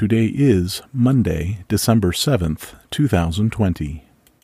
Today is Monday, December 7th, 2020.